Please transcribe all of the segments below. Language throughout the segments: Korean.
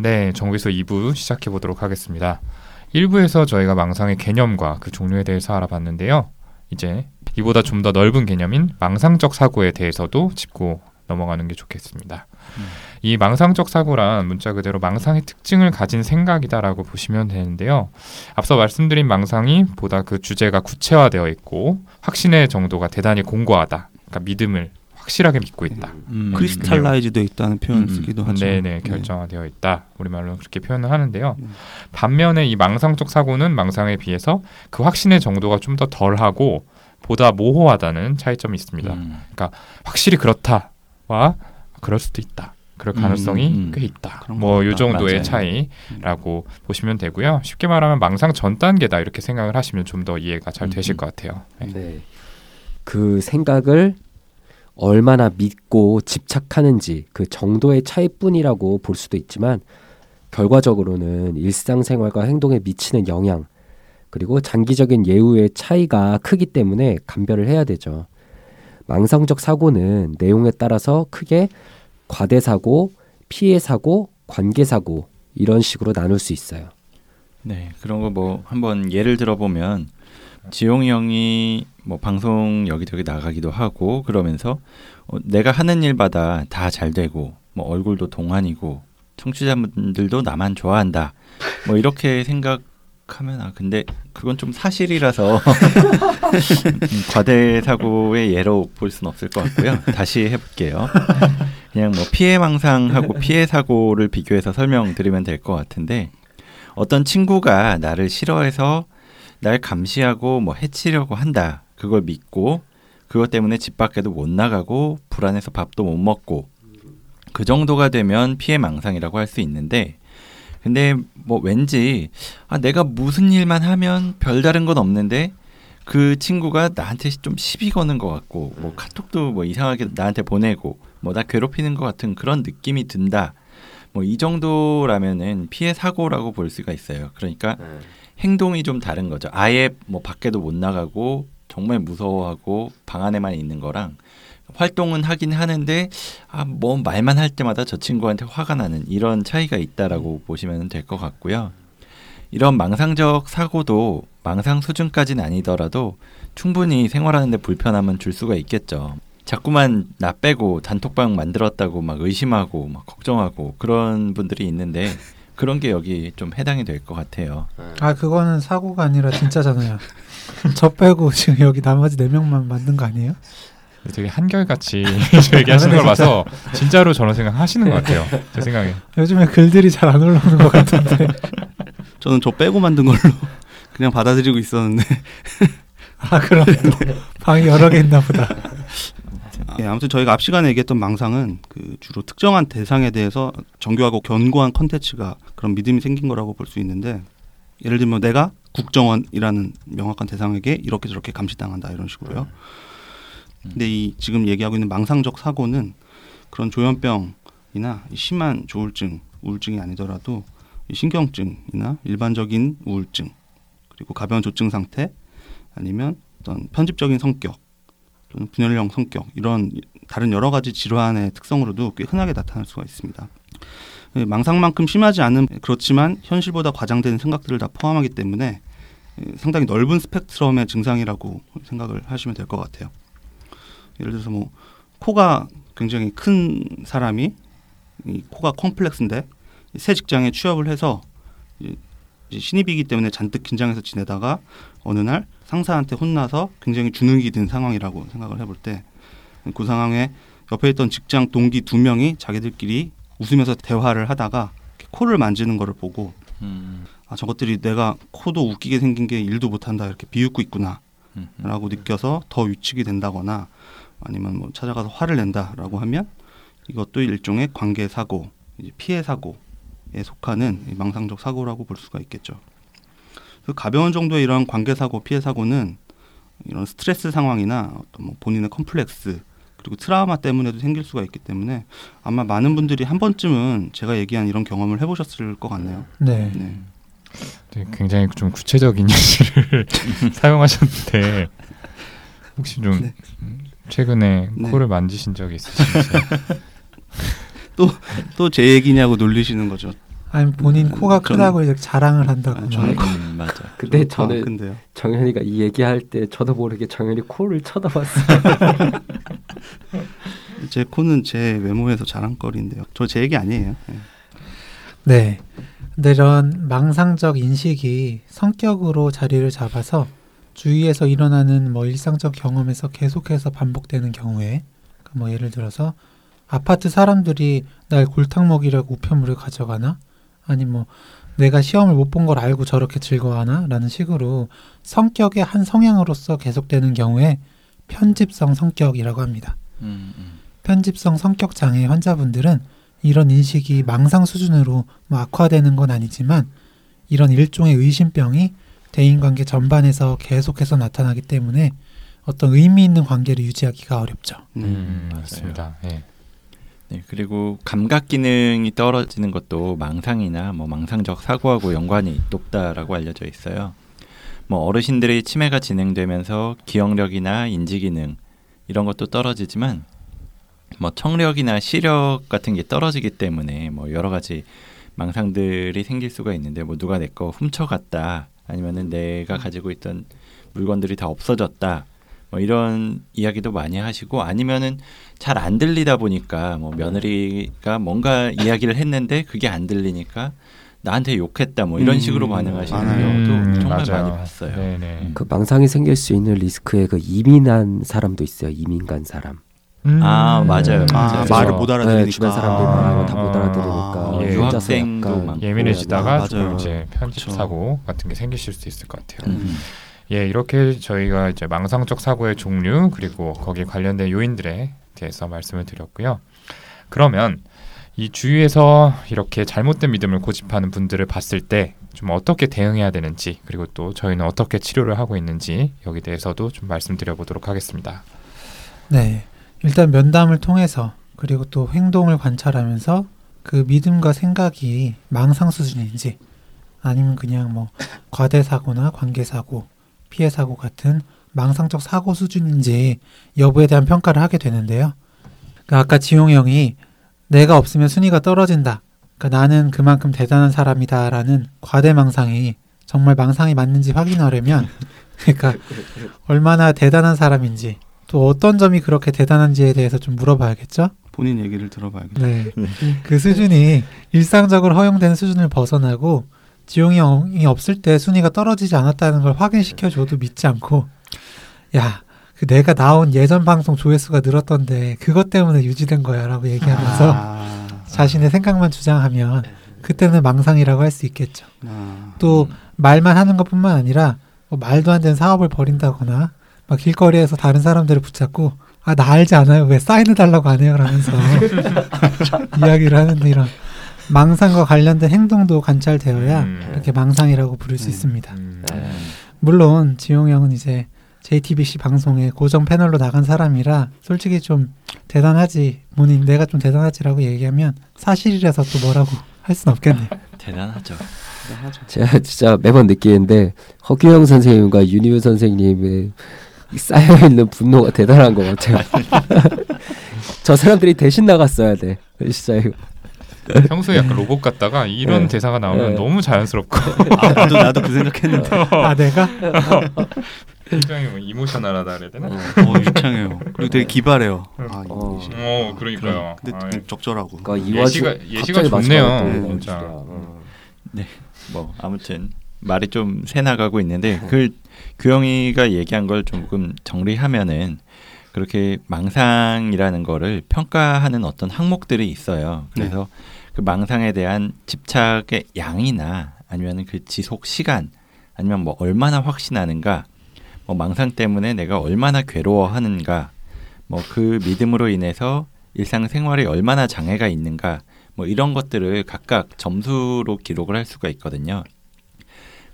네, 정비서 2부 시작해 보도록 하겠습니다. 1부에서 저희가 망상의 개념과 그 종류에 대해서 알아봤는데요. 이제 이보다 좀 더 넓은 개념인 망상적 사고에 대해서도 짚고 넘어가는 게 좋겠습니다. 음. 이 망상적 사고란 문자 그대로 망상의 특징을 가진 생각이다라고 보시면 되는데요. 앞서 말씀드린 망상이 보다 그 주제가 구체화되어 있고 확신의 정도가 대단히 공고하다. 그러니까 믿음을 확실하게 믿고 있다. 음, 음. 크리스탈라이즈돼 있다는 표현 음, 쓰기도 하죠. 네네 네. 결정화되어 있다. 우리말로 그렇게 표현을 하는데요. 음. 반면에 이 망상적 사고는 망상에 비해서 그 확신의 정도가 좀 더 덜하고 보다 모호하다는 차이점이 있습니다. 음. 그러니까 확실히 그렇다와 그럴 수도 있다. 그럴 가능성이 음, 꽤 있다. 뭐이 정도의 맞아요. 차이라고 보시면 되고요. 쉽게 말하면 망상 전 단계다 이렇게 생각을 하시면 좀 더 이해가 잘 되실 것 같아요. 네. 네. 그 생각을 얼마나 믿고 집착하는지 그 정도의 차이뿐이라고 볼 수도 있지만 결과적으로는 일상생활과 행동에 미치는 영향 그리고 장기적인 예우의 차이가 크기 때문에 감별을 해야 되죠. 망상적 사고는 내용에 따라서 크게 과대 사고, 피해 사고, 관계 사고 이런 식으로 나눌 수 있어요. 네, 그런 거 뭐 한번 예를 들어 보면 지용이 형이 뭐 방송 여기저기 나가기도 하고 그러면서 어, 내가 하는 일마다 다 잘 되고 뭐 얼굴도 동안이고 청취자분들도 나만 좋아한다. 뭐 이렇게 생각하면 아 근데 그건 좀 사실이라서 음, 과대 사고의 예로 볼 수는 없을 것 같고요. 다시 해볼게요. 그냥 뭐 피해 망상하고 피해 사고를 비교해서 설명드리면 될 것 같은데 어떤 친구가 나를 싫어해서 날 감시하고 뭐 해치려고 한다. 그걸 믿고 그것 때문에 집 밖에도 못 나가고 불안해서 밥도 못 먹고 그 정도가 되면 피해 망상이라고 할 수 있는데 근데 뭐 왠지 아 내가 무슨 일만 하면 별다른 건 없는데 그 친구가 나한테 좀 시비 거는 것 같고 뭐 카톡도 뭐 이상하게 나한테 보내고 뭐 나 괴롭히는 것 같은 그런 느낌이 든다. 뭐 이 정도라면은 피해 사고라고 볼 수가 있어요. 그러니까 네. 행동이 좀 다른 거죠. 아예 뭐 밖에도 못 나가고 정말 무서워하고 방 안에만 있는 거랑 활동은 하긴 하는데 아 뭐 말만 할 때마다 저 친구한테 화가 나는 이런 차이가 있다라고 음. 보시면 될 것 같고요. 이런 망상적 사고도 망상 수준까지는 아니더라도 충분히 생활하는데 불편함은 줄 수가 있겠죠. 자꾸만 나 빼고 단톡방 만들었다고 막 의심하고 막 걱정하고 그런 분들이 있는데 그런 게 여기 좀 해당이 될 것 같아요. 아 그거는 사고가 아니라 진짜잖아요. 저 빼고 지금 여기 나머지 네 명만 만든 거 아니에요? 되게 한결같이 얘기하시는 걸 봐서 진짜로 저런 생각 하시는 것 같아요. 제 생각에. 요즘에 글들이 잘 안 올라오는 것 같은데. 저는 저 빼고 만든 걸로 그냥 받아들이고 있었는데. 아 그럼 네. 방이 여러 개 있나 보다. 예, 아무튼 저희가 앞 시간에 얘기했던 망상은 그 주로 특정한 대상에 대해서 정교하고 견고한 컨텐츠가 그런 믿음이 생긴 거라고 볼 수 있는데 예를 들면 내가 국정원이라는 명확한 대상에게 이렇게 저렇게 감시당한다 이런 식으로요. 음. 근데 이 지금 얘기하고 있는 망상적 사고는 그런 조현병이나 심한 조울증, 우울증이 아니더라도 신경증이나 일반적인 우울증 그리고 가벼운 조증 상태 아니면 어떤 편집적인 성격 또는 분열형 성격 이런 다른 여러 가지 질환의 특성으로도 꽤 흔하게 나타날 수가 있습니다. 예, 망상만큼 심하지 않은 그렇지만 현실보다 과장되는 생각들을 다 포함하기 때문에 예, 상당히 넓은 스펙트럼의 증상이라고 생각을 하시면 될 것 같아요. 예를 들어서 뭐 코가 굉장히 큰 사람이 이 코가 컴플렉스인데 새 직장에 취업을 해서 신입이기 때문에 잔뜩 긴장해서 지내다가 어느 날 상사한테 혼나서 굉장히 주눅이 든 상황이라고 생각을 해볼 때 그 상황에 옆에 있던 직장 동기 두 명이 자기들끼리 웃으면서 대화를 하다가 코를 만지는 거를 보고 음. 아 저것들이 내가 코도 웃기게 생긴 게 일도 못한다 이렇게 비웃고 있구나라고 음. 느껴서 더 위축이 된다거나 아니면 뭐 찾아가서 화를 낸다라고 하면 이것도 일종의 관계 사고, 피해 사고에 속하는 망상적 사고라고 볼 수가 있겠죠. 그 가벼운 정도의 이런 관계 사고, 피해 사고는 이런 스트레스 상황이나 어떤 뭐 본인의 컴플렉스 그리고 트라우마 때문에도 생길 수가 있기 때문에 아마 많은 분들이 한 번쯤은 제가 얘기한 이런 경험을 해보셨을 것 같네요. 네. 네. 네 굉장히 좀 구체적인 예시를 사용하셨는데 혹시 좀 네. 최근에 네. 코를 만지신 적이 있으신지? 또 또 제 얘기냐고 놀리시는 거죠. 아니면 본인 코가 저는- 크다고 이제 자랑을 한다거나. 아, 저는 음, 맞아. 근데 아, 저는 근데요. 정현이가 이 얘기할 때 저도 모르게 정현이 코를 쳐다봤어요. 제 코는 제 외모에서 자랑거리인데요. 저 제 얘기 아니에요. 예. 네. 근데 이런 망상적 인식이 성격으로 자리를 잡아서 주위에서 일어나는 뭐 일상적 경험에서 계속해서 반복되는 경우에 그뭐 예를 들어서 아파트 사람들이 날 골탕 먹이려고 우편물을 가져가나 아니 뭐 내가 시험을 못 본 걸 알고 저렇게 즐거워하나 라는 식으로 성격의 한 성향으로서 계속되는 경우에 편집성 성격이라고 합니다. 음, 음. 편집성 성격 장애 환자분들은 이런 인식이 망상 수준으로 뭐 악화되는 건 아니지만 이런 일종의 의심병이 대인관계 전반에서 계속해서 나타나기 때문에 어떤 의미 있는 관계를 유지하기가 어렵죠. 음. 음. 맞습니다. 예. 네, 그리고 감각 기능이 떨어지는 것도 망상이나 뭐 망상적 사고하고 연관이 높다라고 알려져 있어요. 뭐 어르신들의 치매가 진행되면서 기억력이나 인지 기능 이런 것도 떨어지지만 뭐 청력이나 시력 같은 게 떨어지기 때문에 뭐 여러 가지 망상들이 생길 수가 있는데 뭐 누가 내 거 훔쳐갔다 아니면은 내가 가지고 있던 물건들이 다 없어졌다 뭐 이런 이야기도 많이 하시고 아니면은 잘 안 들리다 보니까 뭐 며느리가 뭔가 이야기를 했는데 그게 안 들리니까 나한테 욕했다 뭐 이런 음, 식으로 반응하시는 많아요. 경우도 음, 정말 맞아요. 많이 봤어요. 네네. 그 망상이 생길 수 있는 리스크에 그 이민한 사람도 있어요. 이민 간 사람. 음. 아, 맞아요. 아, 맞아요. 말을 못 알아들으니까. 네, 주변 사람들이 말하면 다못 아, 알아들으니까 예. 혼자서 유학생도. 예민해지다가. 조금 이제 편집 그쵸. 사고 같은 게 생기실 수 있을 것 같아요. 음. 예, 이렇게 저희가 이제 망상적 사고의 종류 그리고 거기에 관련된 요인들에 대해서 말씀을 드렸고요. 그러면 이 주위에서 이렇게 잘못된 믿음을 고집하는 분들을 봤을 때 좀 어떻게 대응해야 되는지 그리고 또 저희는 어떻게 치료를 하고 있는지 여기 대해서도 좀 말씀드려 보도록 하겠습니다. 네. 일단 면담을 통해서 그리고 또 행동을 관찰하면서 그 믿음과 생각이 망상 수준인지 아니면 그냥 뭐 과대 사고나 관계 사고, 피해 사고 같은 망상적 사고 수준인지 여부에 대한 평가를 하게 되는데요. 그러니까 아까 지용 형이 내가 없으면 순위가 떨어진다. 그러니까 나는 그만큼 대단한 사람이다라는 과대 망상이 정말 망상이 맞는지 확인하려면 그러니까 얼마나 대단한 사람인지 또 어떤 점이 그렇게 대단한지에 대해서 좀 물어봐야겠죠? 본인 얘기를 들어봐야겠죠. 네. 그 수준이 일상적으로 허용되는 수준을 벗어나고 지용이 형이 없을 때 순위가 떨어지지 않았다는 걸 확인시켜줘도 믿지 않고 야, 그 내가 나온 예전 방송 조회수가 늘었던데 그것 때문에 유지된 거야라고 얘기하면서 아, 자신의 생각만 주장하면 그때는 망상이라고 할 수 있겠죠. 아, 또 말만 하는 것뿐만 아니라 뭐 말도 안 되는 사업을 벌인다거나 막 길거리에서 다른 사람들을 붙잡고 아 나 알지 않아요. 왜 사인을 달라고 안 해요? 라면서 이야기를 하는데 이런 망상과 관련된 행동도 관찰되어야 음. 이렇게 망상이라고 부를 수 음. 있습니다. 음, 물론 지용 형은 이제 JTBC 방송에 고정 패널로 나간 사람이라 솔직히 좀 대단하지 본인 내가 좀 대단하지라고 얘기하면 사실이라서 또 뭐라고 할순 없겠네. 대단하죠. 하죠. 제가 진짜 매번 느끼는데 허규영 선생님과 윤희우 선생님의 쌓여 있는 분노가 대단한 것 같아요. 저 사람들이 대신 나갔어야 돼. 진짜 이거. 평소에 약간 로봇 같다가 이런 네. 대사가 나오면 네. 너무 자연스럽고 아, 나도 나도 그 생각했는데. 아 내가 굉장히 뭐 이모셔널하다 그래야 되나? 어, 유창해요. 그리고 되게 기발해요. 아, 어. 이- 어, 그러니까요. 근데 아, 좀 적절하고. 그러니까 예시가- 예시가 좋네요, 진짜. 진짜. 어. 뭐 아무튼 말이 좀 새 나가고 있는데 그 규영이가 얘기한 걸 조금 정리하면은 그렇게 망상이라는 거를 평가하는 어떤 항목들이 있어요. 그래서 그 망상에 대한 집착의 양이나 아니면 그 지속 시간 아니면 뭐 얼마나 확신하는가 뭐 망상 때문에 내가 얼마나 괴로워하는가 뭐 그 믿음으로 인해서 일상생활에 얼마나 장애가 있는가 뭐 이런 것들을 각각 점수로 기록을 할 수가 있거든요.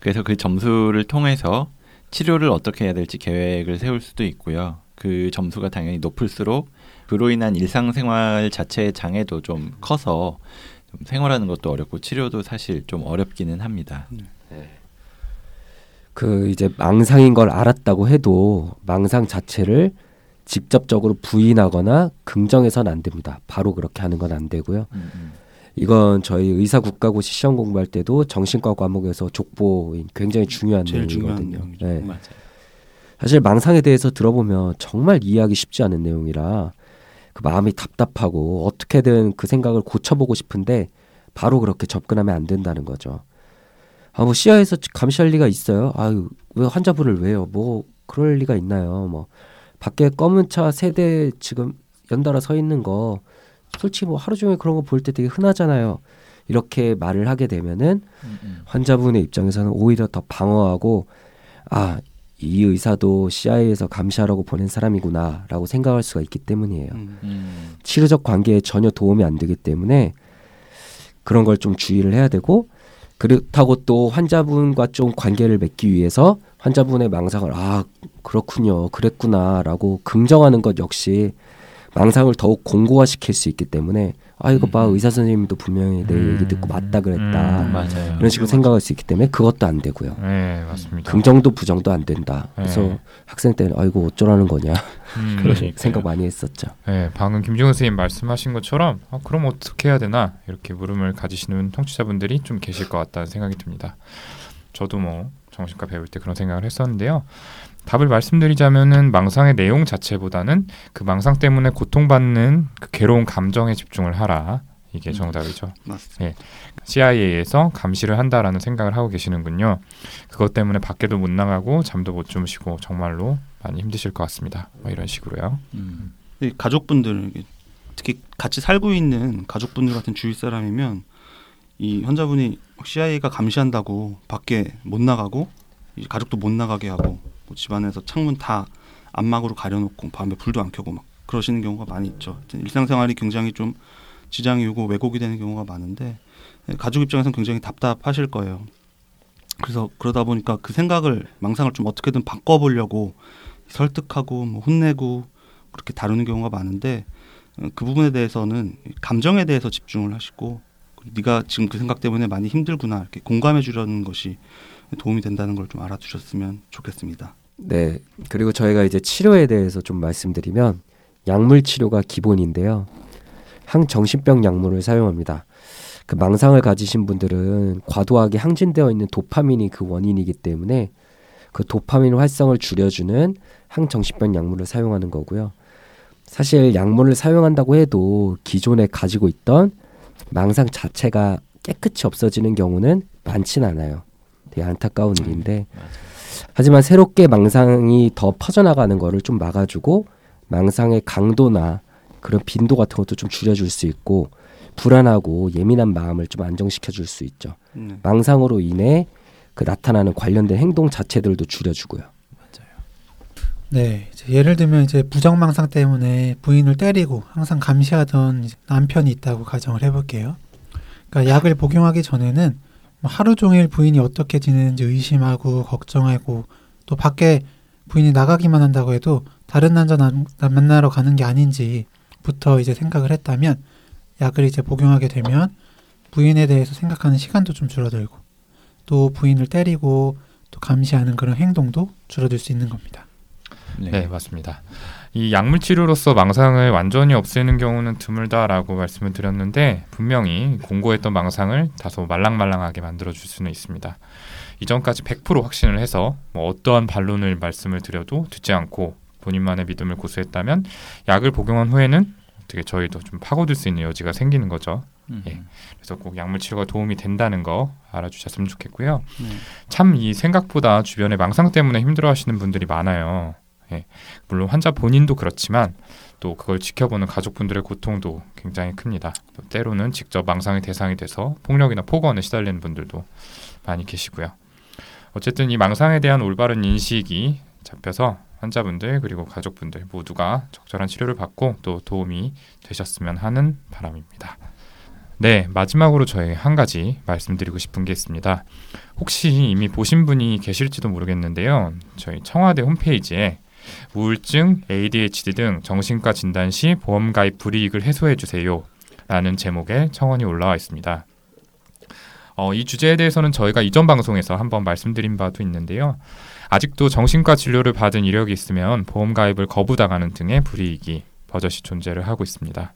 그래서 그 점수를 통해서 치료를 어떻게 해야 될지 계획을 세울 수도 있고요. 그 점수가 당연히 높을수록 그로 인한 일상생활 자체의 장애도 좀 커서 좀 생활하는 것도 어렵고 치료도 사실 좀 어렵기는 합니다. 그 이제 망상인 걸 알았다고 해도 망상 자체를 직접적으로 부인하거나 긍정해서는 안 됩니다. 바로 그렇게 하는 건 안 되고요. 음, 음. 이건 저희 의사 국가고시 시험 공부할 때도 정신과 과목에서 족보인 굉장히 중요한 내용이거든요. 네. 맞아요. 사실 망상에 대해서 들어보면 정말 이해하기 쉽지 않은 내용이라 그 마음이 답답하고 어떻게든 그 생각을 고쳐보고 싶은데 바로 그렇게 접근하면 안 된다는 거죠. 아, 뭐 시야에서 감시할 리가 있어요? 아유, 왜 환자분을 왜요? 뭐 그럴 리가 있나요? 뭐 밖에 검은 차 세 대 지금 연달아 서 있는 거 솔직히 뭐 하루 종일 그런 거 볼 때 되게 흔하잖아요. 이렇게 말을 하게 되면은 음, 음. 환자분의 입장에서는 오히려 더 방어하고 아, 이 의사도 CIA에서 감시하라고 보낸 사람이구나라고 생각할 수가 있기 때문이에요. 음. 음. 치료적 관계에 전혀 도움이 안 되기 때문에 그런 걸 좀 주의를 해야 되고 그렇다고 또 환자분과 좀 관계를 맺기 위해서 환자분의 망상을 아 그렇군요 그랬구나라고 긍정하는 것 역시 망상을 더욱 공고화시킬 수 있기 때문에 아 이거 봐 음. 의사 선생님도 분명히 내 얘기 듣고 맞다 그랬다 음, 맞아요. 이런 식으로 생각할 수 있기 때문에 그것도 안 되고요. 네, 맞습니다. 긍정도 부정도 안 된다. 그래서 네. 학생 때는 아이고 어쩌라는 거냐 음, 그런 그러니까요. 생각 많이 했었죠. 네, 방금 김종훈 선생님 말씀하신 것처럼 아, 그럼 어떻게 해야 되나 이렇게 물음을 가지시는 청취자분들이 좀 계실 것 같다는 생각이 듭니다. 저도 뭐 정신과 배울 때 그런 생각을 했었는데요. 답을 말씀드리자면은 망상의 내용 자체보다는 그 망상 때문에 고통받는 그 괴로운 감정에 집중을 하라. 이게 음. 정답이죠. 맞습니다. CIA에서 감시를 한다라는 생각을 하고 계시는군요. 그것 때문에 밖에도 못 나가고 잠도 못 주무시고 정말로 많이 힘드실 것 같습니다. 뭐 이런 식으로요. 음. 이 가족분들 특히 같이 살고 있는 가족분들 같은 주위 사람이면 이 환자분이 CIA가 감시한다고 밖에 못 나가고 이 가족도 못 나가게 하고 뭐 집안에서 창문 다 안막으로 가려놓고 밤에 불도 안 켜고 막 그러시는 경우가 많이 있죠. 일상생활이 굉장히 좀 지장이 오고 왜곡이 되는 경우가 많은데 가족 입장에서는 굉장히 답답하실 거예요. 그래서 그러다 보니까 그 생각을 망상을 좀 어떻게든 바꿔보려고 설득하고 뭐 혼내고 그렇게 다루는 경우가 많은데 어, 그 부분에 대해서는 감정에 대해서 집중을 하시고 네가 지금 그 생각 때문에 많이 힘들구나 이렇게 공감해 주려는 것이 도움이 된다는 걸 좀 알아두셨으면 좋겠습니다. 네. 그리고 저희가 이제 치료에 대해서 좀 말씀드리면 약물 치료가 기본인데요. 항정신병 약물을 사용합니다. 그 망상을 가지신 분들은 과도하게 항진되어 있는 도파민이 그 원인이기 때문에 그 도파민 활성을 줄여주는 항정신병 약물을 사용하는 거고요. 사실 약물을 사용한다고 해도 기존에 가지고 있던 망상 자체가 깨끗이 없어지는 경우는 많진 않아요. 되게 안타까운 일인데 맞아요. 하지만 새롭게 망상이 더 퍼져나가는 거를 좀 막아주고 망상의 강도나 그런 빈도 같은 것도 좀 줄여줄 수 있고 불안하고 예민한 마음을 좀 안정시켜 줄 수 있죠. 네. 망상으로 인해 그 나타나는 관련된 행동 자체들도 줄여주고요. 네, 이제 예를 들면 이제 부정망상 때문에 부인을 때리고 항상 감시하던 남편이 있다고 가정을 해볼게요. 그러니까 약을 복용하기 전에는 뭐 하루 종일 부인이 어떻게 지내는지 의심하고 걱정하고 또 밖에 부인이 나가기만 한다고 해도 다른 남자 남- 남- 만나러 가는 게 아닌지부터 이제 생각을 했다면 약을 이제 복용하게 되면 부인에 대해서 생각하는 시간도 좀 줄어들고 또 부인을 때리고 또 감시하는 그런 행동도 줄어들 수 있는 겁니다. 네, 맞습니다. 이 약물 치료로서 망상을 완전히 없애는 경우는 드물다라고 말씀을 드렸는데 분명히 공고했던 망상을 다소 말랑말랑하게 만들어 줄 수는 있습니다. 이전까지 100% 확신을 해서 뭐 어떠한 반론을 말씀을 드려도 듣지 않고 본인만의 믿음을 고수했다면 약을 복용한 후에는 어떻게 저희도 좀 파고들 수 있는 여지가 생기는 거죠. 음. 예. 그래서 꼭 약물 치료가 도움이 된다는 거 알아주셨으면 좋겠고요. 네. 참이 생각보다 주변에 망상 때문에 힘들어하시는 분들이 많아요. 예. 물론 환자 본인도 그렇지만 또 그걸 지켜보는 가족분들의 고통도 굉장히 큽니다. 또 때로는 직접 망상의 대상이 돼서 폭력이나 폭언에 시달리는 분들도 많이 계시고요. 어쨌든 이 망상에 대한 올바른 인식이 잡혀서 환자분들 그리고 가족분들 모두가 적절한 치료를 받고 또 도움이 되셨으면 하는 바람입니다. 네, 마지막으로 저희 한 가지 말씀드리고 싶은 게 있습니다. 혹시 이미 보신 분이 계실지도 모르겠는데요. 저희 청와대 홈페이지에 우울증, ADHD 등 정신과 진단 시 보험 가입 불이익을 해소해 주세요. 라는 제목의 청원이 올라와 있습니다. 어, 이 주제에 대해서는 저희가 이전 방송에서 한번 말씀드린 바도 있는데요. 아직도 정신과 진료를 받은 이력이 있으면 보험 가입을 거부당하는 등의 불이익이 버젓이 존재를 하고 있습니다.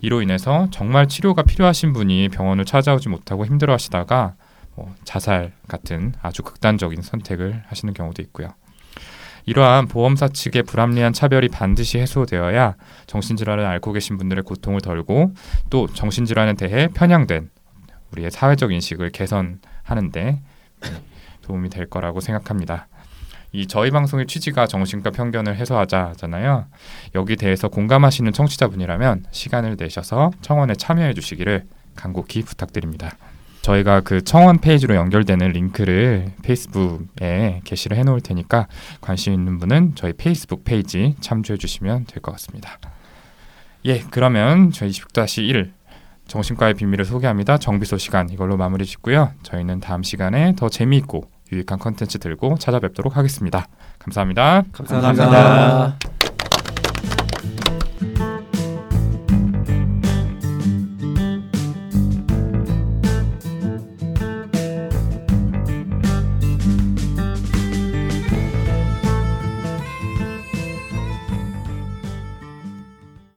이로 인해서 정말 치료가 필요하신 분이 병원을 찾아오지 못하고 힘들어하시다가 뭐 자살 같은 아주 극단적인 선택을 하시는 경우도 있고요. 이러한 보험사 측의 불합리한 차별이 반드시 해소되어야 정신질환을 앓고 계신 분들의 고통을 덜고 또 정신질환에 대해 편향된 우리의 사회적 인식을 개선하는데 도움이 될 거라고 생각합니다. 이 저희 방송의 취지가 정신과 편견을 해소하자잖아요. 여기 대해서 공감하시는 청취자분이라면 시간을 내셔서 청원에 참여해 주시기를 간곡히 부탁드립니다. 저희가 그 청원 페이지로 연결되는 링크를 페이스북에 게시를 해놓을 테니까 관심 있는 분은 저희 페이스북 페이지 참조해 주시면 될 것 같습니다. 예, 그러면 저희 26-1 정신과의 비밀을 소개합니다. 정비소 시간 이걸로 마무리 짓고요. 저희는 다음 시간에 더 재미있고 유익한 컨텐츠 들고 찾아뵙도록 하겠습니다. 감사합니다. 감사합니다.